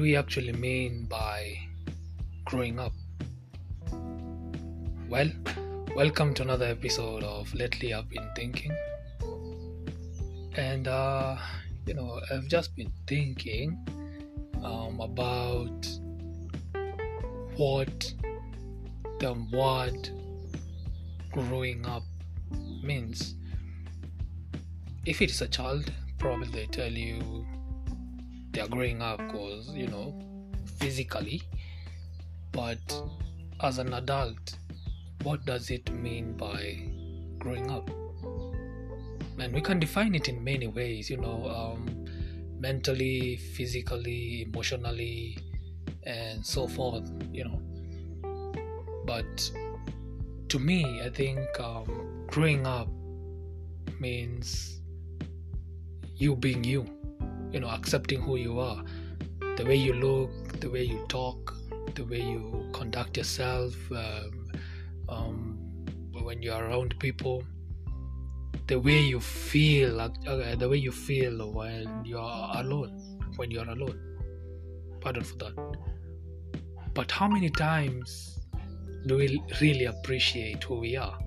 do we actually mean by growing up? Well, welcome to another episode of Lately I've Been Thinking. And, uh, you know, I've just been thinking um, about what the word growing up means. If it is a child, probably they tell you they are growing up because you know physically. But as an adult what does it mean by growing up? And we can define it in many ways you know um, mentally physically emotionally and so forth you know. But to me i think um, growing up means you being you you know accepting who you are. The way you look the way you talk the way you conduct yourself um, um, when you're around people the way you feel uh, the way you feel when you're alone when you're alone. Pardon for that. But how many times do we really appreciate who we are?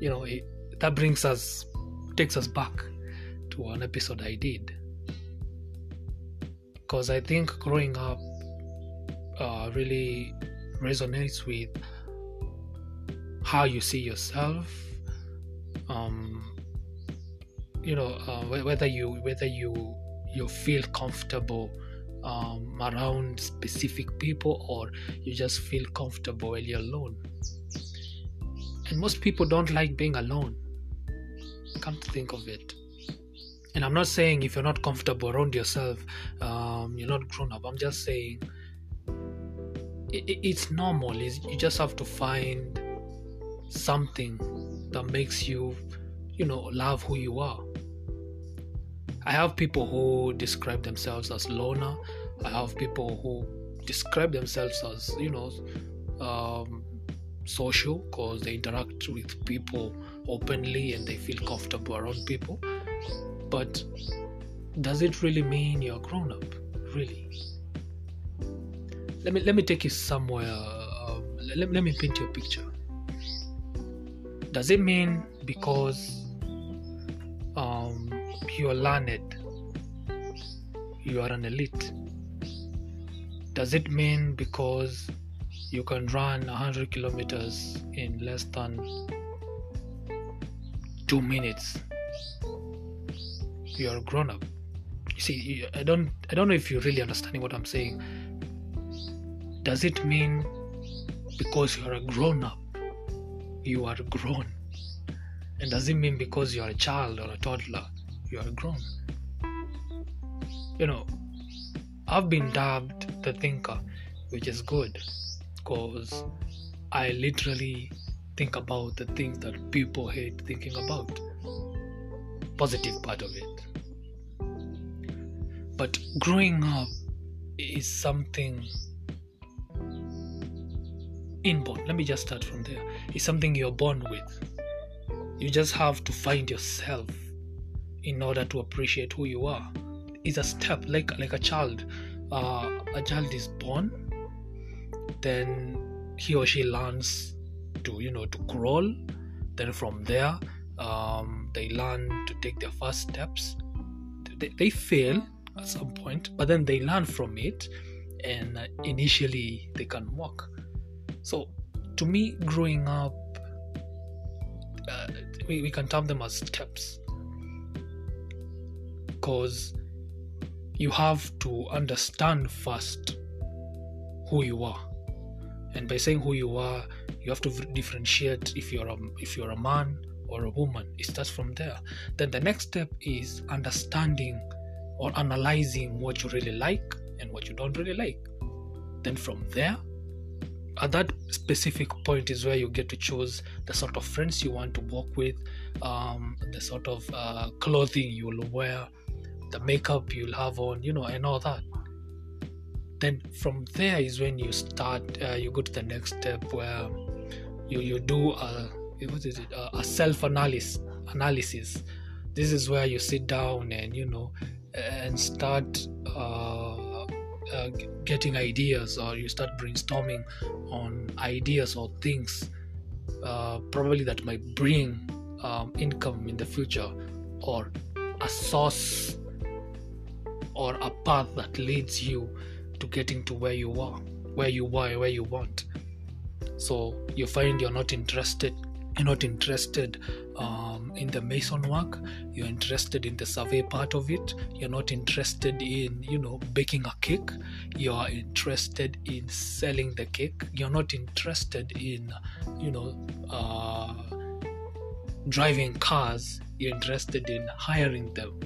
You know it, that brings us takes us back to an episode i did because I think growing up uh, really resonates with how you see yourself. Um, you know, uh, whether you whether you you feel comfortable um, around specific people or you just feel comfortable when you're alone. And most people don't like being alone. Come to think of it and i'm not saying if you're not comfortable around yourself um, you're not grown up i'm just saying it, it's normal. It's, you just have to find something that makes you you know love who you are. I have people who describe themselves as loner i have people who describe themselves as you know um, social because they interact with people openly and they feel comfortable around people but does it really mean you're grown up? Really? Let me let me take you somewhere. Uh, let, let me paint you a picture. Does it mean because um, you are learned, you are an elite? Does it mean because you can run 100 kilometers in less than two minutes you're a grown up. You see i don't i don't know if you're really understanding what i'm saying. Does it mean because you're a grown up you are grown? And does it mean because you're a child or a toddler you are grown? You know i've been dubbed the thinker which is good because i literally think about the things that people hate thinking about. Positive part of it but growing up is something inborn. Let me just start from there. It's something you're born with. You just have to find yourself in order to appreciate who you are. It's a step, like like a child. Uh, a child is born, then he or she learns to you know to crawl. Then from there, um, they learn to take their first steps. They, they fail, at some point, but then they learn from it and initially they can walk. So, to me, growing up, uh, we, we can term them as steps. Because you have to understand first who you are. And by saying who you are you have to differentiate if you're a if you're a man or a woman. It starts from there. Then the next step is understanding or analyzing what you really like and what you don't really like. Then from there, at that specific point is where you get to choose the sort of friends you want to walk with, um, the sort of uh, clothing you'll wear, the makeup you'll have on, you know, and all that. Then from there is when you start, uh, you go to the next step where you, you do a, what is it, a, a self analysis. Analysis. This is where you sit down and you know and start uh, uh, getting ideas or you start brainstorming on ideas or things uh, probably that might bring um, income in the future or a source or a path that leads you to getting to where you are where you are where you want. So you find you're not interested you're not interested um, in the mason work you're interested in the survey part of it you're not interested in you know baking a cake you're interested in selling the cake you're not interested in you know uh, driving cars you're interested in hiring them.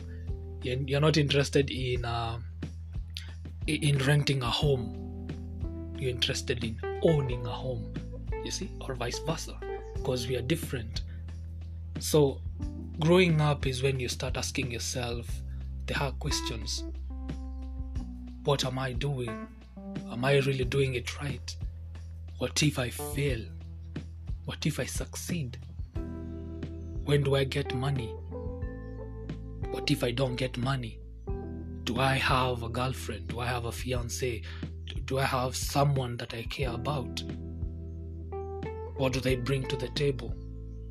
You're not interested in uh, in renting a home. You're interested in owning a home you see or vice versa because we are different. So growing up is when you start asking yourself the hard questions. What am i doing? Am i really doing it right? What if i fail? What if i succeed? When do i get money? What if i don't get money? Do i have a girlfriend? Do i have a fiance do i have someone that i care about what do they bring to the table?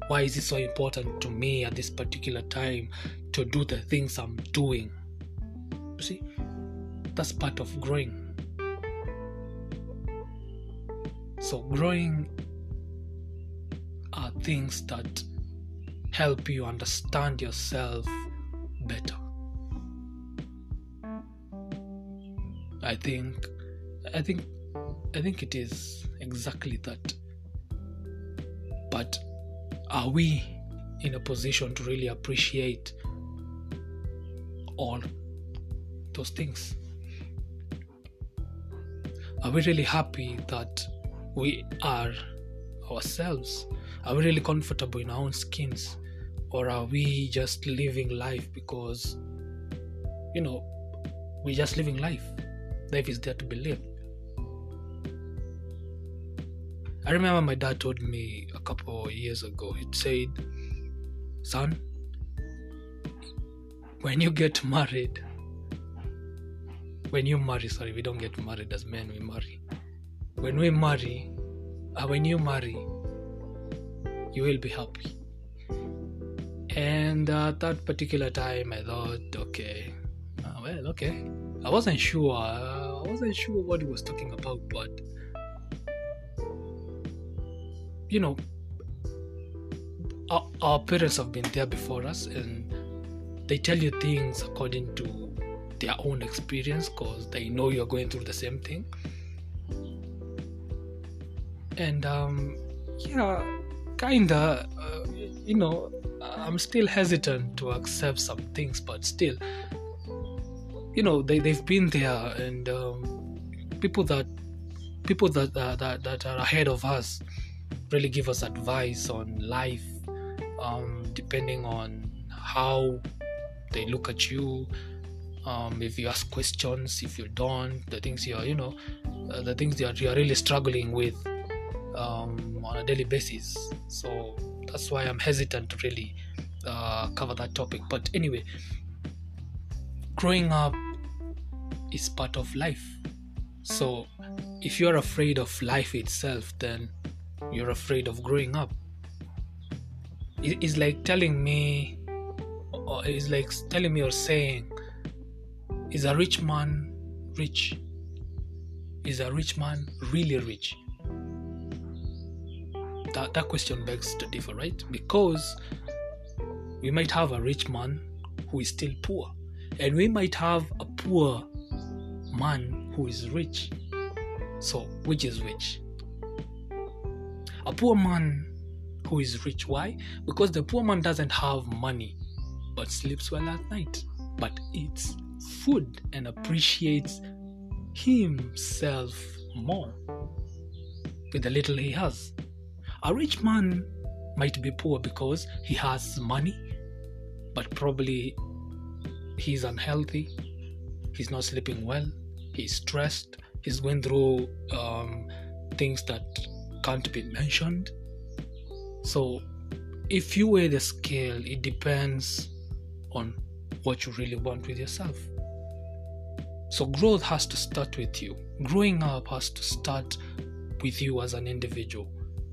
Why is it so important to me at this particular time to do the things I'm doing? You see, that's part of growing. So, growing are things that help you understand yourself better. I think, I think, I think it is exactly that. But are we in a position to really appreciate all those things? Are we really happy that we are ourselves? Are we really comfortable in our own skins? Or are we just living life because, you know, we're just living life? Life is there to be lived. I remember my dad told me a couple of years ago, he said, Son, when you get married, when you marry, sorry, we don't get married as men, we marry. When we marry, uh, when you marry, you will be happy. And at that particular time, I thought, okay, uh, well, okay. I wasn't sure. Uh, I wasn't sure what he was talking about, but you know, our, our parents have been there before us and they tell you things according to their own experience because they know you're going through the same thing. And um, yeah, kinda, uh, you know, I'm still hesitant to accept some things, but still, you know, they, they've been there and um, people that people that, that that are ahead of us really give us advice on life um, depending on how they look at you. Um, if you ask questions if you don't the things you're you know uh, the things that you're really struggling with um, on a daily basis. So that's why i'm hesitant to really uh, cover that topic. But anyway growing up is part of life. So if you're afraid of life itself then you're afraid of growing up. It's like telling me or it's like telling me or saying is a rich man rich? Is a rich man really rich? That, that question begs to differ right? Because we might have a rich man who is still poor and we might have a poor man who is rich. So which is which a poor man who is rich. Why? Because the poor man doesn't have money but sleeps well at night, but eats food and appreciates himself more with the little he has. A rich man might be poor because he has money, but probably he's unhealthy, he's not sleeping well, he's stressed, he's going through um, things that can't be mentioned. So, if you weigh the scale, it depends on what you really want with yourself. So growth has to start with you. Growing up has to start with you as an individual.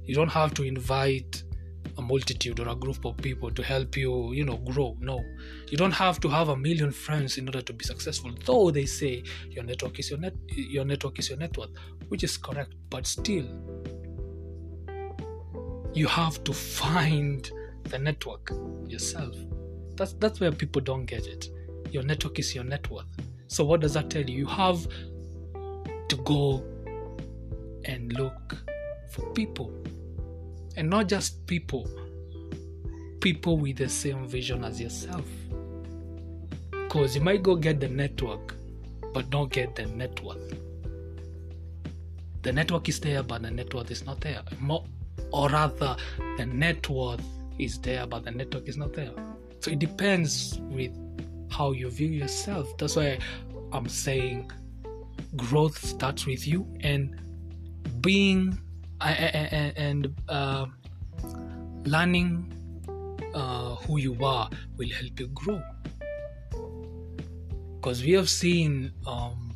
You don't have to invite a multitude or a group of people to help you, you know, grow. No. You don't have to have a million friends in order to be successful. Though they say your network is your net your network is your net worth, which is correct, but still you have to find the network yourself. That's that's where people don't get it. Your network is your net worth. So, what does that tell you? You have to go and look for people. And not just people, people with the same vision as yourself. Because you might go get the network, but don't get the net worth. The network is there, but the net worth is not there. More, or rather, the net worth is there, but the network is not there. So it depends with how you view yourself. That's why I'm saying growth starts with you and being and uh, learning uh, who you are will help you grow because we have seen um,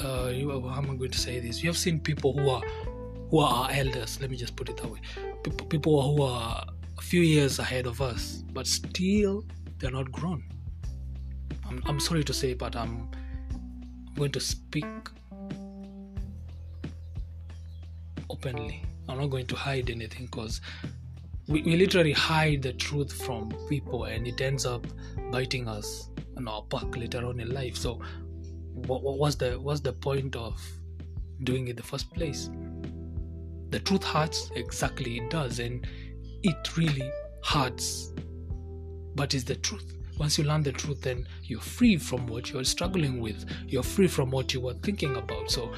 uh, how am I going to say this? We have seen people who are who are our elders. Let me just put it that way. People, who are a few years ahead of us, but still they're not grown. I'm, I'm sorry to say, but I'm, going to speak openly. I'm not going to hide anything because we, we literally hide the truth from people and it ends up biting us on our back later on in life. So, what, what the what's the point of doing it in the first place? The truth hurts, exactly it does, and it really hurts but it's the truth. Once you learn the truth, then you're free from what you're struggling with. You're free from what you were thinking about. So,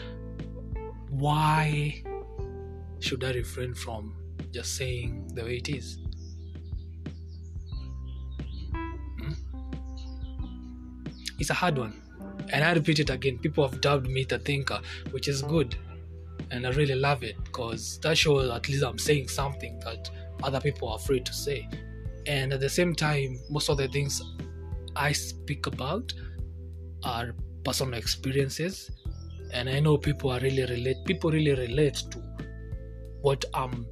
why should I refrain from just saying the way it is? Hmm? It's a hard one. And I repeat it again people have dubbed me the thinker, which is good. And I really love it because that shows at least I'm saying something that other people are afraid to say. And at the same time most of the things i speak about are personal experiences and i know people are really relate people really relate to what i'm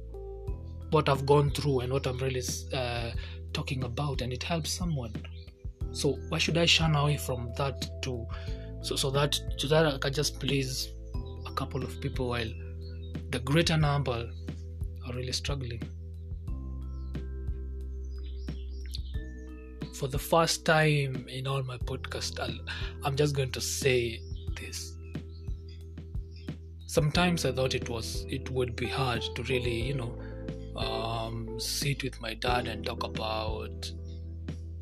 what i've gone through and what i'm really uh, talking about and it helps someone. So why should i shun away from that to so so that so that i can just please a couple of people while the greater number are really struggling for the first time in all my podcast, i am just going to say this. Sometimes I thought it was it would be hard to really, you know, um, sit with my dad and talk about,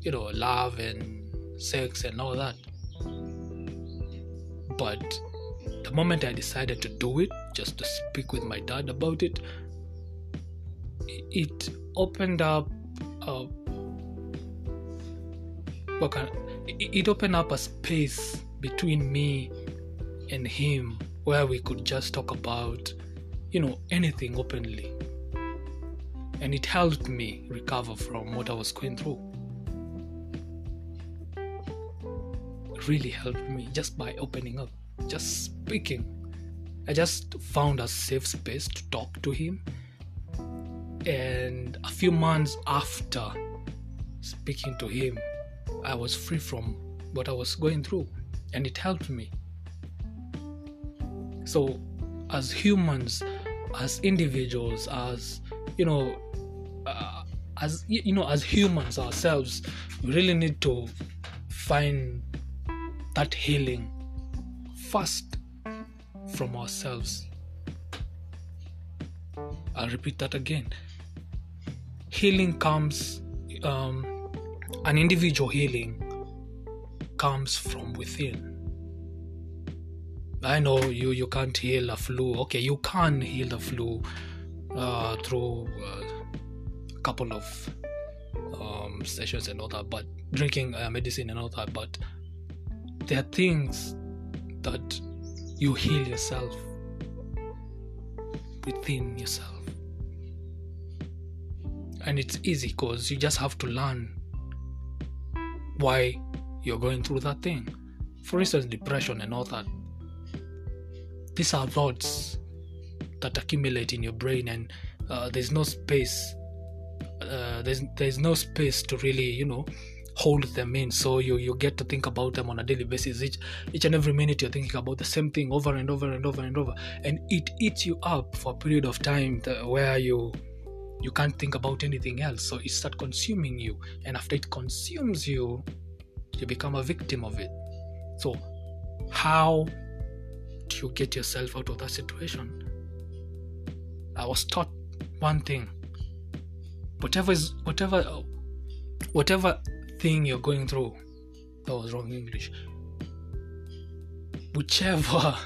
you know, love and sex and all that. But the moment I decided to do it, just to speak with my dad about it, it opened up a what can it opened up a space between me and him where we could just talk about you know anything openly. And it helped me recover from what i was going through. It really helped me just by opening up just speaking. I just found a safe space to talk to him. And a few months after speaking to him I was free from what I was going through, and it helped me. So, as humans, as individuals, as you know, uh, as you know, as humans ourselves, we really need to find that healing first from ourselves. I'll repeat that again. Healing comes um, an individual healing comes from within. I know you you can't heal a flu. Okay, you can heal the flu uh, through uh, a couple of um, sessions and all that, but drinking uh, medicine and all that. But there are things that you heal yourself within yourself, and it's easy because you just have to learn why you're going through that thing. for instance, depression and all that. These are thoughts that accumulate in your brain, and uh, there's no space. Uh, there's there's no space to really, you know, hold them in. So you you get to think about them on a daily basis. Each each and every minute you're thinking about the same thing over and over and over and over, and it eats you up for a period of time where you you can't think about anything else. So it starts consuming you, and after it consumes you, you become a victim of it. So how do you get yourself out of that situation? I was taught one thing. Whatever is whatever whatever thing you're going through, that was wrong English. Whichever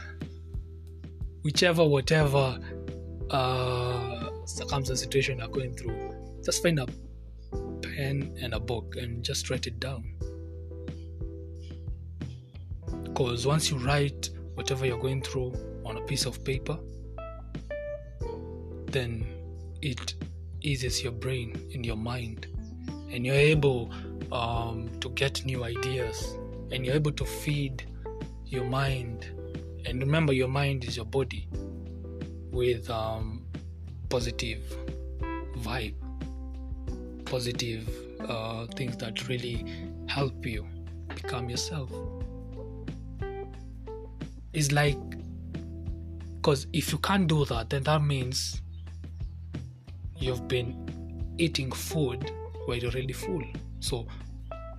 whichever whatever uh circumstance situation you're going through, just find a pen and a book and just write it down. Because once you write whatever you're going through on a piece of paper, then it eases your brain and your mind, and you're able um, to get new ideas, and you're able to feed your mind. And remember, your mind is your body with um, positive vibe, positive uh, things that really help you become yourself. It's like, because if you can't do that, then that means you've been eating food where you're really full. So,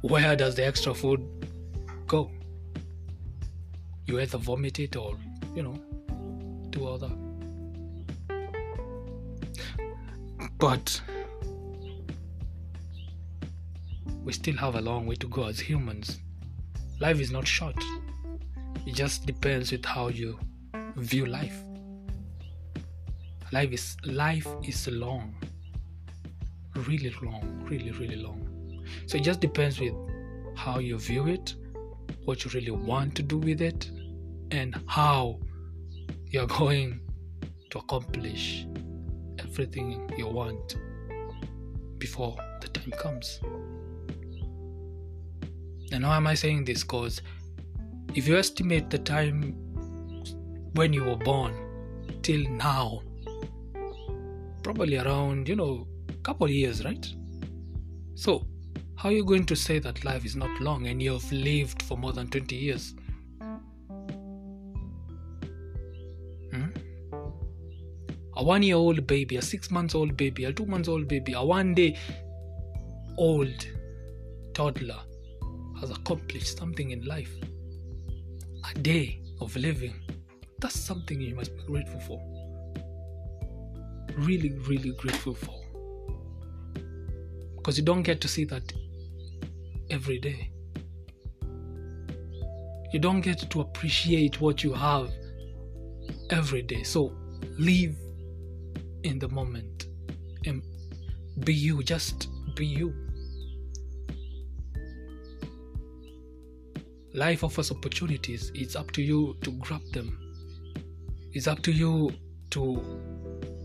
where does the extra food go? You either vomit it or, you know, do other. But we still have a long way to go as humans. Life is not short. It just depends with how you view life. Life is life is long. Really long, really, really long. So it just depends with how you view it, what you really want to do with it, and how you're going to accomplish everything you want before the time comes. And why am I saying this? Because if you estimate the time when you were born till now, probably around, you know, couple years, right? So, how are you going to say that life is not long and you've lived for more than 20 years? Hmm? A one year old baby, a six months old baby, a two months old baby, a one day old toddler has accomplished something in life a day of living, that's something you must be grateful for. Really, really grateful for. Because you don't get to see that every day. You don't get to appreciate what you have every day. So live in the moment and be you, just be you. Life offers opportunities. It's up to you to grab them. It's up to you to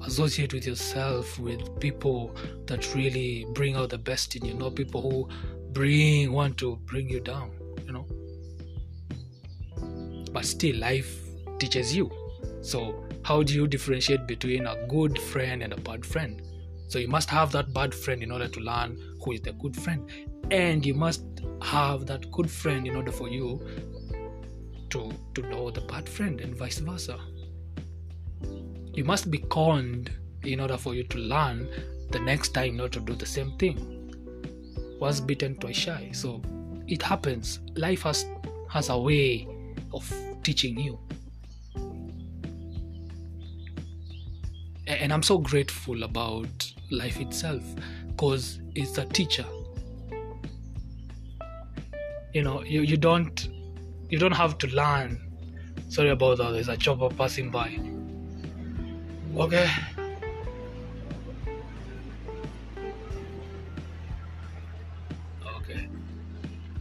associate with yourself with people that really bring out the best in you, not people who bring want to bring you down, you know. But still life teaches you. So how do you differentiate between a good friend and a bad friend? So you must have that bad friend in order to learn who is the good friend. And you must have that good friend in order for you to to know the bad friend and vice versa you must be conned in order for you to learn the next time not to do the same thing once bitten twice shy. So it happens. Life has has a way of teaching you. And i'm so grateful about life itself because it's a teacher. You know you, you don't you don't have to learn. Sorry about that. There's a chopper passing by. Okay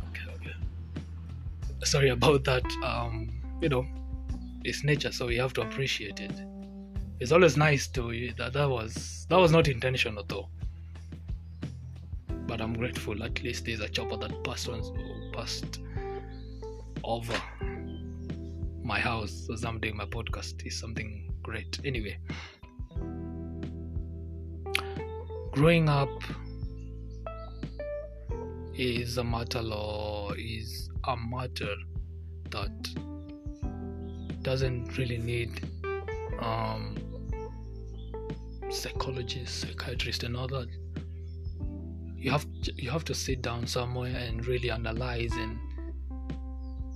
okay okay. Sorry about that um you know it's nature so you have to appreciate it. It's always nice to that that was that was not intentional though but I'm grateful at least there's a chopper that passed on passed over my house as I'm doing my podcast is something great. Anyway, growing up is a matter or is a matter that doesn't really need um, psychologists, psychiatrists, and all that. You have to, you have to sit down somewhere and really analyze and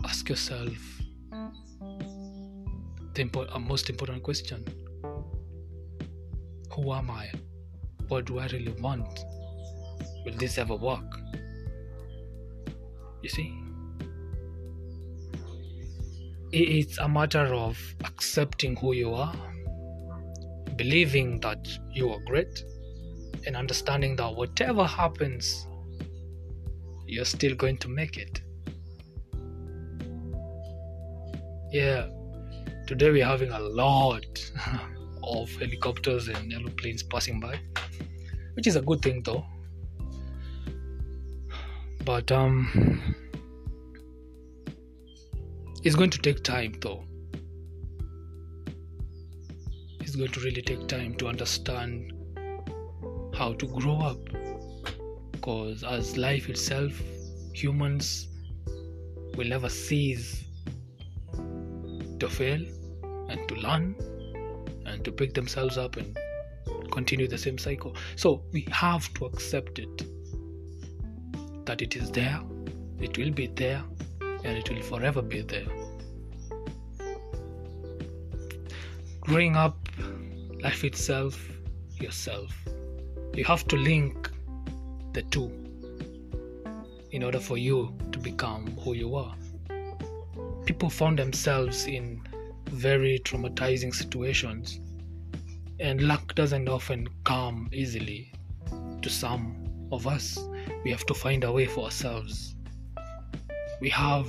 ask yourself the impo- most important question: Who am I? What do I really want? Will this ever work? You see, it's a matter of accepting who you are, believing that you are great, and understanding that whatever happens, you're still going to make it. Yeah, today we're having a lot of helicopters and aeroplanes passing by, which is a good thing though. But um it's going to take time though. It's going to really take time to understand how to grow up. Because as life itself, humans will never cease to fail and to learn and to pick themselves up and continue the same cycle. So we have to accept it that it is there, it will be there, and it will forever be there. Growing up, life itself, yourself. You have to link the two in order for you to become who you are. People found themselves in very traumatizing situations, and luck doesn't often come easily to some of us. We have to find a way for ourselves. We have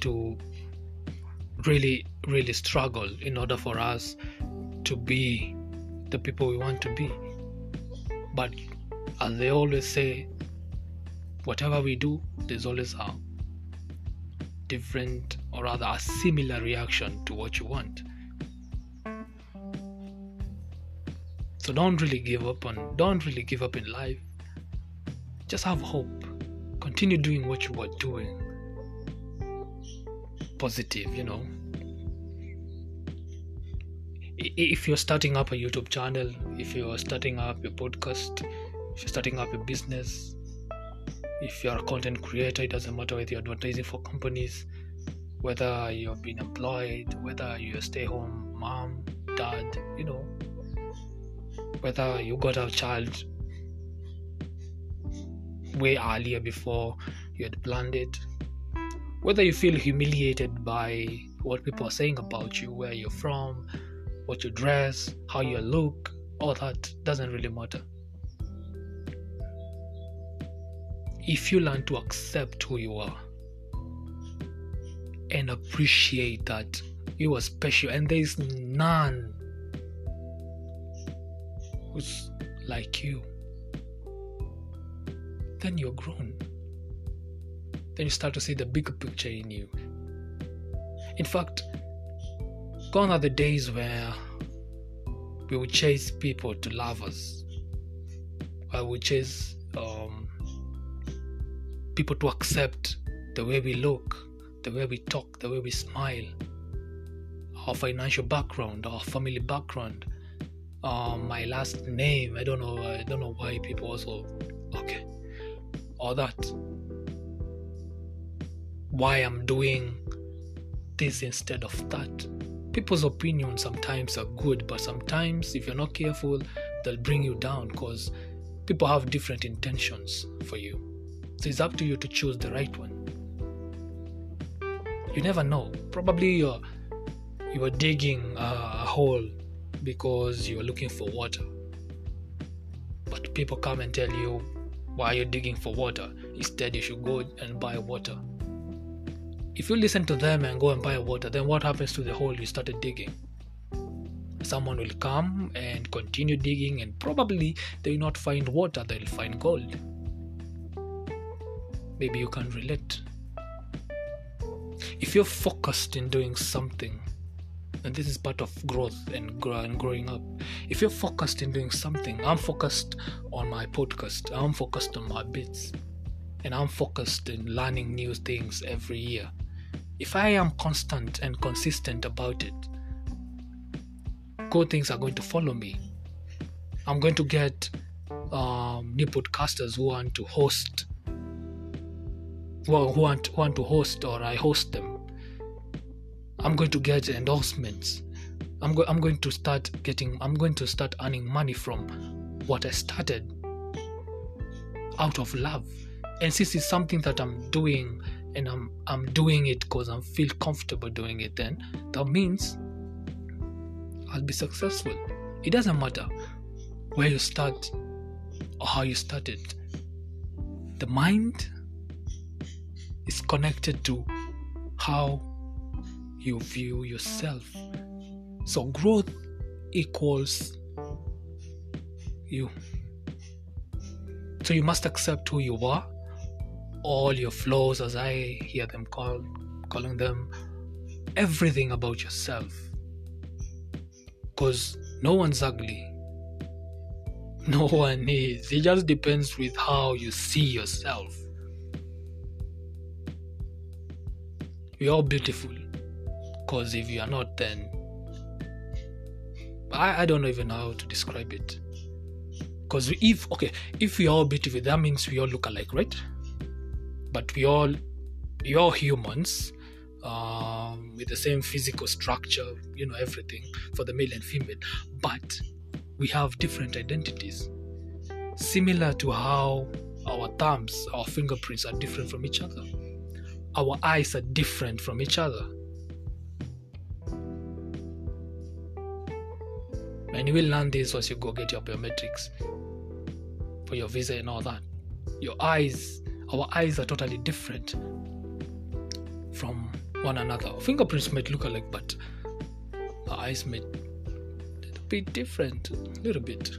to really, really struggle in order for us to be the people we want to be. But as they always say, whatever we do, there's always a different or rather a similar reaction to what you want. So don't really give up on don't really give up in life. Just have hope. Continue doing what you are doing. Positive, you know. If you're starting up a YouTube channel, if you're starting up your podcast, if you're starting up a business, if you're a content creator, it doesn't matter whether you're advertising for companies, whether you've been employed, whether you're a stay home mom, dad, you know, whether you got a child way earlier before you had planned it, whether you feel humiliated by what people are saying about you, where you're from, what you dress, how you look, all that doesn't really matter. If you learn to accept who you are and appreciate that you are special and there is none who's like you, then you're grown. Then you start to see the bigger picture in you. In fact, gone are the days where we would chase people to love us, where we chase um, people to accept the way we look, the way we talk, the way we smile, our financial background, our family background, um, my last name. I don't know. I don't know why people also okay, all that. Why I'm doing this instead of that. People's opinions sometimes are good, but sometimes if you're not careful, they'll bring you down because people have different intentions for you. So it's up to you to choose the right one. You never know. Probably you're you are digging a hole because you are looking for water. But people come and tell you why are you're digging for water. Instead, you should go and buy water. If you listen to them and go and buy water, then what happens to the hole you started digging? Someone will come and continue digging, and probably they will not find water, they'll find gold. Maybe you can relate. If you're focused in doing something, and this is part of growth and, grow, and growing up, if you're focused in doing something, I'm focused on my podcast, I'm focused on my bits, and I'm focused in learning new things every year. If I am constant and consistent about it, good things are going to follow me. I'm going to get um, new podcasters who want to host, well, who want, who want to host, or I host them. I'm going to get endorsements. I'm, go- I'm going to start getting. I'm going to start earning money from what I started out of love. And since it's something that I'm doing, and I'm I'm doing it because I feel comfortable doing it, then that means I'll be successful. It doesn't matter where you start or how you started. The mind is connected to how you view yourself. So growth equals you. So you must accept who you are, all your flaws as I hear them call calling them, everything about yourself. Because no one's ugly. No one is. It just depends with how you see yourself. We're all beautiful. Because if you are not, then I, I don't even know how to describe it. Because if okay, if we all beautiful, that means we all look alike, right? But we all all humans um, with the same physical structure, you know, everything for the male and female. But we have different identities, similar to how our thumbs, our fingerprints are different from each other. Our eyes are different from each other. And you will learn this once you go get your biometrics for your visa and all that. Your eyes, our eyes are totally different from one another. Fingerprints might look alike, but the eyes might be different, a little bit.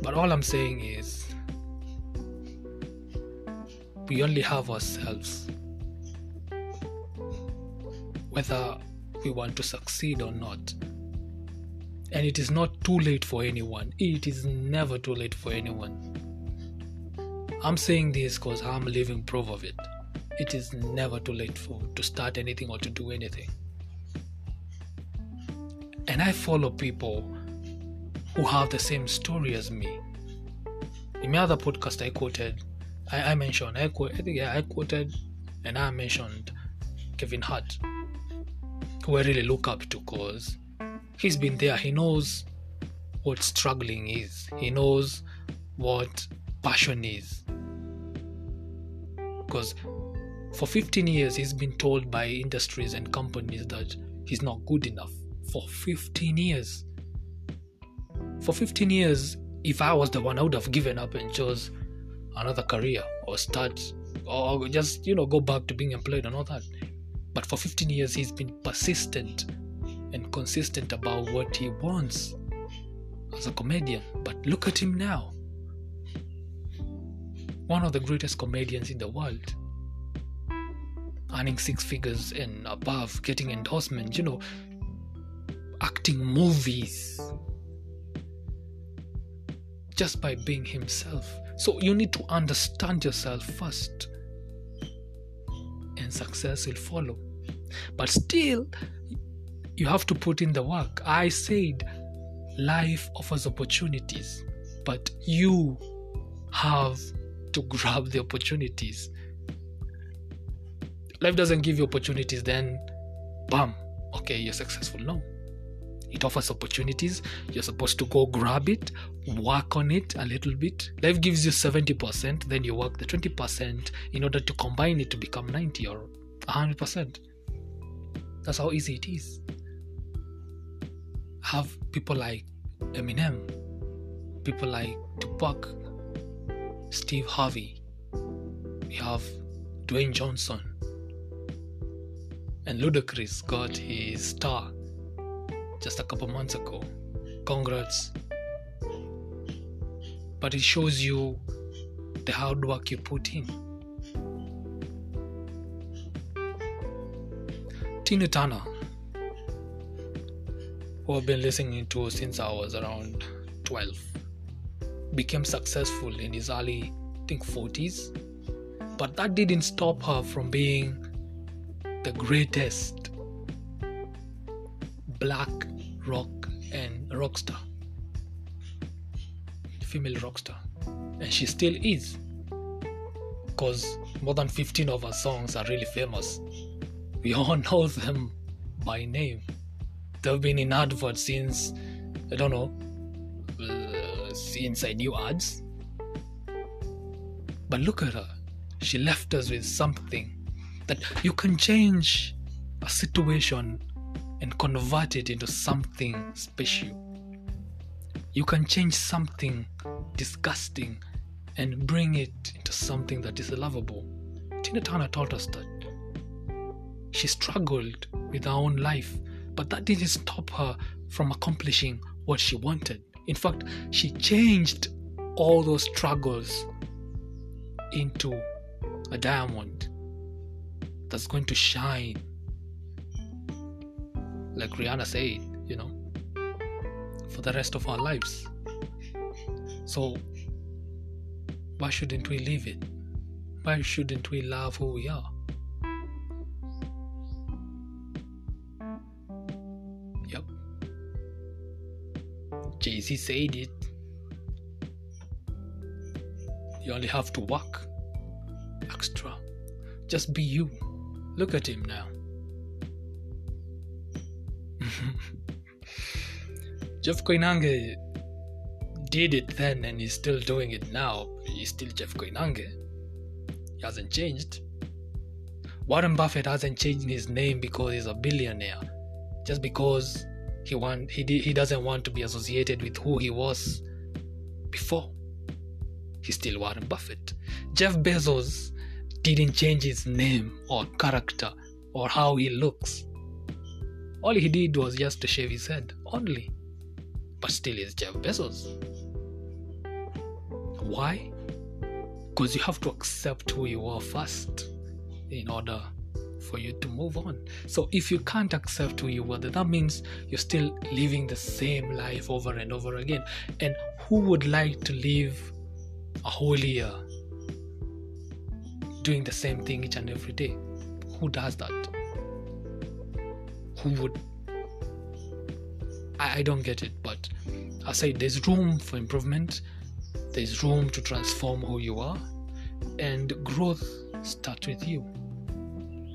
But all I'm saying is, we only have ourselves. Whether we want to succeed or not. And it is not too late for anyone. It is never too late for anyone. I'm saying this because I'm living proof of it. It is never too late for to start anything or to do anything. And I follow people who have the same story as me. In my other podcast, I quoted, I, I mentioned, I, quote, I think I quoted, and I mentioned Kevin Hart, who I really look up to because he's been there. He knows what struggling is. He knows what passion is. Because for 15 years, he's been told by industries and companies that he's not good enough. For 15 years. For 15 years, if I was the one, I would have given up and chose another career or start or just, you know, go back to being employed and all that. But for 15 years, he's been persistent and consistent about what he wants as a comedian. But look at him now. One of the greatest comedians in the world. Earning six figures and above, getting endorsements, you know, acting movies just by being himself. So you need to understand yourself first, and success will follow. But still, you have to put in the work. I said life offers opportunities, but you have to grab the opportunities. Life doesn't give you opportunities, then bam, okay, you're successful. No. It offers opportunities. You're supposed to go grab it, work on it a little bit. Life gives you 70%, then you work the 20% in order to combine it to become 90 or 100%. That's how easy it is. Have people like Eminem, people like Tupac, Steve Harvey, we have Dwayne Johnson, and Ludacris got his star just a couple months ago. Congrats. But it shows you the hard work you put in. Tina Turner, who I've been listening to since I was around 12, became successful in his early, I think, 40s. But that didn't stop her from being the greatest black rock and rock star, female rock star, and she still is. Because more than 15 of her songs are really famous. We all know them by name. They've been in adverts since, I don't know, uh, since I knew ads. But look at her. She left us with something that you can change a situation and convert it into something special. You can change something disgusting and bring it into something that is lovable. Tina Turner taught us that. She struggled with her own life, but that didn't stop her from accomplishing what she wanted. In fact, she changed all those struggles into a diamond that's going to shine. Like Rihanna said, you know, for the rest of our lives. So, why shouldn't we live it? Why shouldn't we love who we are? Jay Z said it. You only have to work extra. Just be you. Look at him now. Jeff Koinange did it then and he's still doing it now. He's still Jeff Koinange. He hasn't changed. Warren Buffett hasn't changed his name because he's a billionaire. Just because he want he he doesn't want to be associated with who he was before. He's still Warren Buffett. Jeff Bezos didn't change his name or character or how he looks. All he did was just to shave his head, only. But still is Jeff Bezos. Why? Because you have to accept who you are first in order for you to move on. So if you can't accept who you then that means you're still living the same life over and over again. And who would like to live a whole year doing the same thing each and every day? Who does that? Who would? I, I don't get it, but I say there's room for improvement, there's room to transform who you are, and growth starts with you.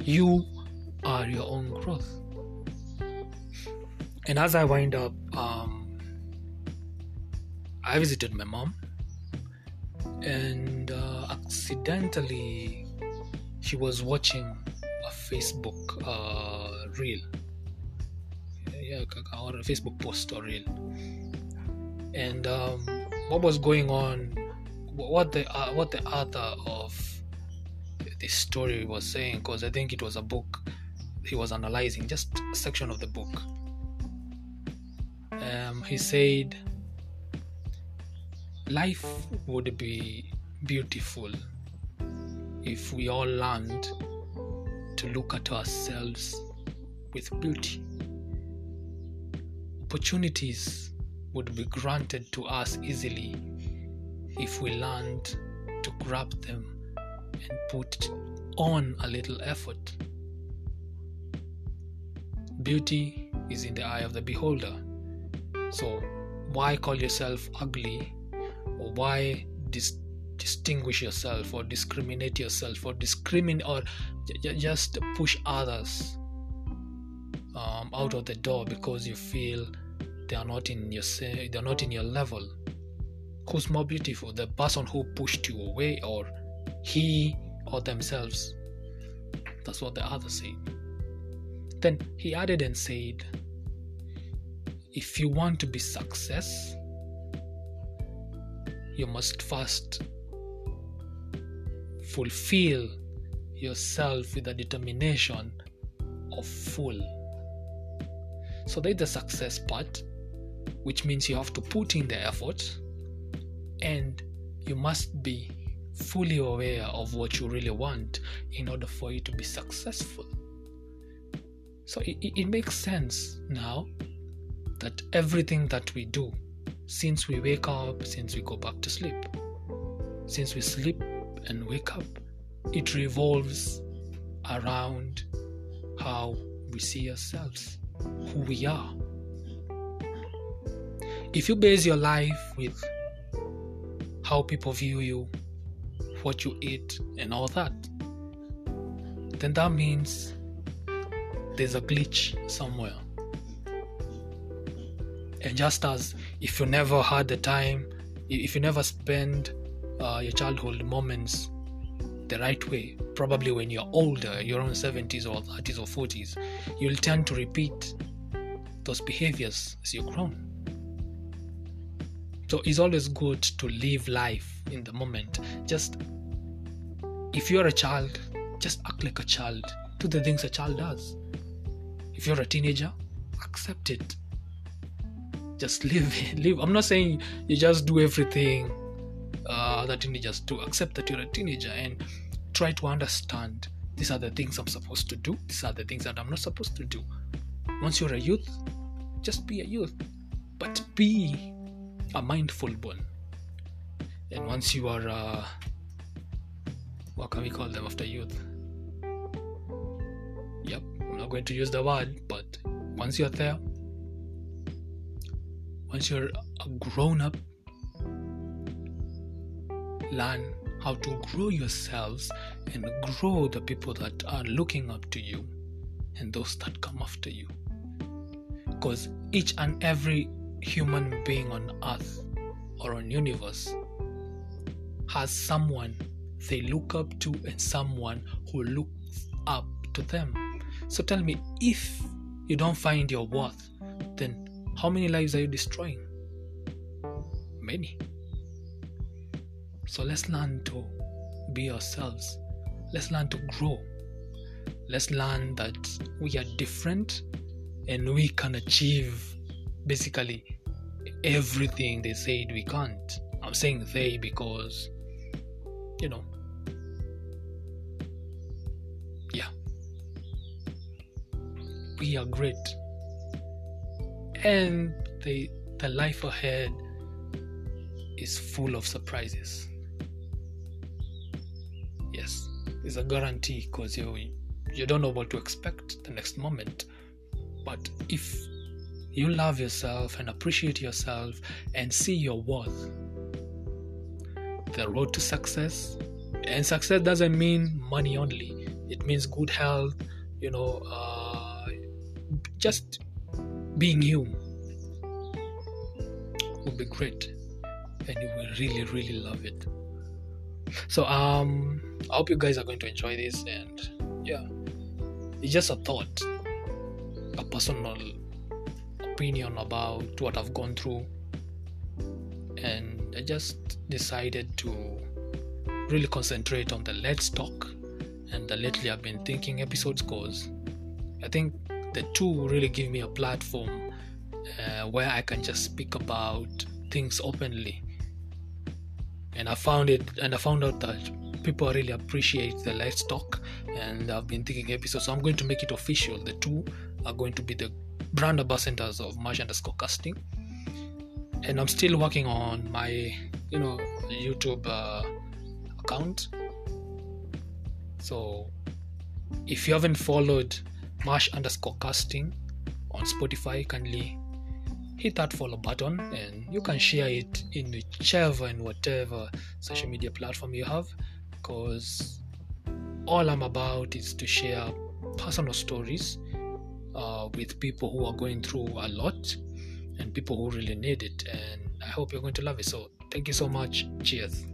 You are your own growth. And as I wind up, um, I visited my mom, and uh, accidentally, she was watching a Facebook uh, reel, yeah, or a Facebook post or reel, and um, what was going on, what the uh, what the author of the story was saying, because I think it was a book he was analyzing, just a section of the book. Um, he said life would be beautiful if we all learned to look at ourselves with beauty. Opportunities would be granted to us easily if we learned to grab them and put on a little effort. Beauty is in the eye of the beholder. So, why call yourself ugly or why dis- distinguish yourself or discriminate yourself or discriminate or j- just push others um, out of the door because you feel they are not in your they are not in your level who's more beautiful the person who pushed you away or he or themselves that's what the other said then he added and said if you want to be success you must first fulfill yourself with a determination of full. So there's the success part, which means you have to put in the effort and you must be fully aware of what you really want in order for you to be successful. So it, it makes sense now that everything that we do, since we wake up, since we go back to sleep, since we sleep and wake up, it revolves around how we see ourselves, who we are. If you base your life with how people view you, what you eat, and all that, then that means there's a glitch somewhere. And just as if you never had the time, if you never spend uh, your childhood moments the right way, probably when you're older, your own 70s or 30s or 40s, you'll tend to repeat those behaviors as you grow. So it's always good to live life in the moment. Just if you're a child, just act like a child. Do the things a child does. If you're a teenager, accept it. Just live, live. I'm not saying you just do everything uh, other teenagers do. Accept that you're a teenager and try to understand these are the things I'm supposed to do. These are the things that I'm not supposed to do. Once you're a youth, just be a youth, but be a mindful one. And once you are, uh, what can we call them after youth? Yep, I'm not going to use the word, but once you're there, once you're a grown up, learn how to grow yourselves and grow the people that are looking up to you and those that come after you. Because each and every human being on earth or on universe has someone they look up to and someone who looks up to them. So tell me, if you don't find your worth, then how many lives are you destroying? Many. So let's learn to be ourselves. Let's learn to grow. Let's learn that we are different and we can achieve basically everything they said we can't. I'm saying they because, you know, yeah, we are great. And the, the life ahead is full of surprises. Yes, it's a guarantee because you, you don't know what to expect the next moment. But if you love yourself and appreciate yourself and see your worth. The road to success, and success doesn't mean money only, it means good health, you know, uh, just being you would be great, and you will really, really love it. So, um, I hope you guys are going to enjoy this, and yeah, it's just a thought, a personal opinion about what I've gone through, and I just decided to really concentrate on the Let's Talk and the Lately I've Been Thinking episodes because I think the two really give me a platform uh, where I can just speak about things openly. And I found it, and I found out that people really appreciate the Let's Talk, and I've been thinking episodes. So I'm going to make it official. The two are going to be the brand ambassadors of Marsh underscore casting. And I'm still working on my, you know, YouTube uh, account. So if you haven't followed Marsh underscore casting on Spotify, kindly hit that follow button and you can share it in whichever and whatever social media platform you have because all I'm about is to share personal stories uh, with people who are going through a lot and people who really need it. And I hope you're going to love it. So, thank you so much. Cheers.